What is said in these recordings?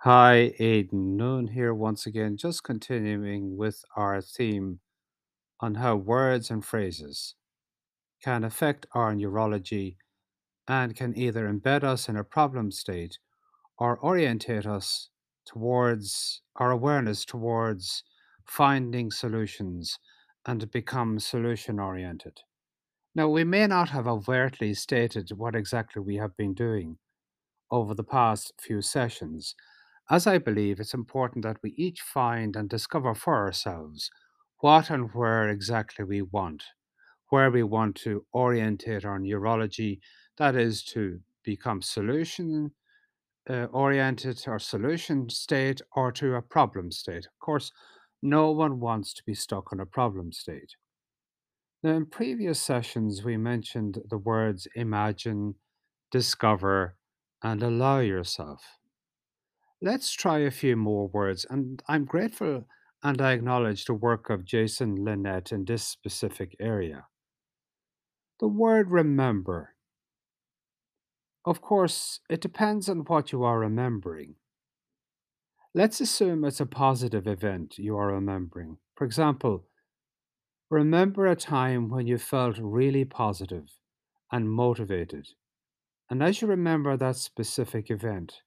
Hi, Aidan Noon here once again, just continuing with our theme on how words and phrases can affect our neurology and can either embed us in a problem state or orientate us towards our awareness towards finding solutions and become solution oriented. Now, we may not have overtly stated what exactly we have been doing over the past few sessions, as I believe it's important that we each find and discover for ourselves what and where exactly we want, where we want to orientate our neurology, that is, to become solution uh, oriented or solution state or to a problem state. Of course, no one wants to be stuck in a problem state. Now, in previous sessions, we mentioned the words imagine, discover, and allow yourself. Let's try a few more words, and I'm grateful and I acknowledge the work of Jason Linett in this specific area. The word remember. Of course, it depends on what you are remembering. Let's assume it's a positive event you are remembering. For example, remember a time when you felt really positive and motivated. And as you remember that specific event,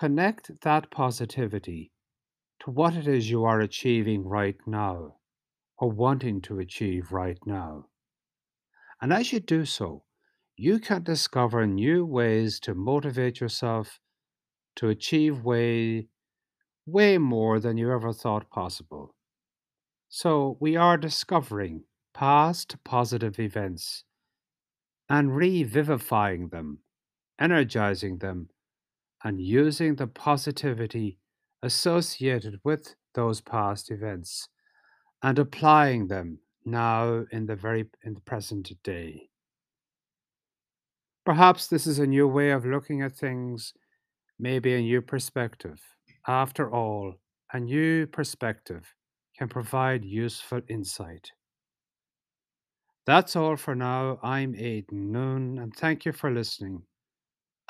connect that positivity to what it is you are achieving right now or wanting to achieve right now. And as you do so, you can discover new ways to motivate yourself to achieve way, way more than you ever thought possible. So we are discovering past positive events and revivifying them, energizing them, and using the positivity associated with those past events and applying them now in the very in the present day. Perhaps this is a new way of looking at things, maybe a new perspective. After all, a new perspective can provide useful insight. That's all for now. I'm Aidan Noon, and thank you for listening.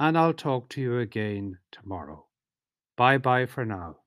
And I'll talk to you again tomorrow. Bye bye for now.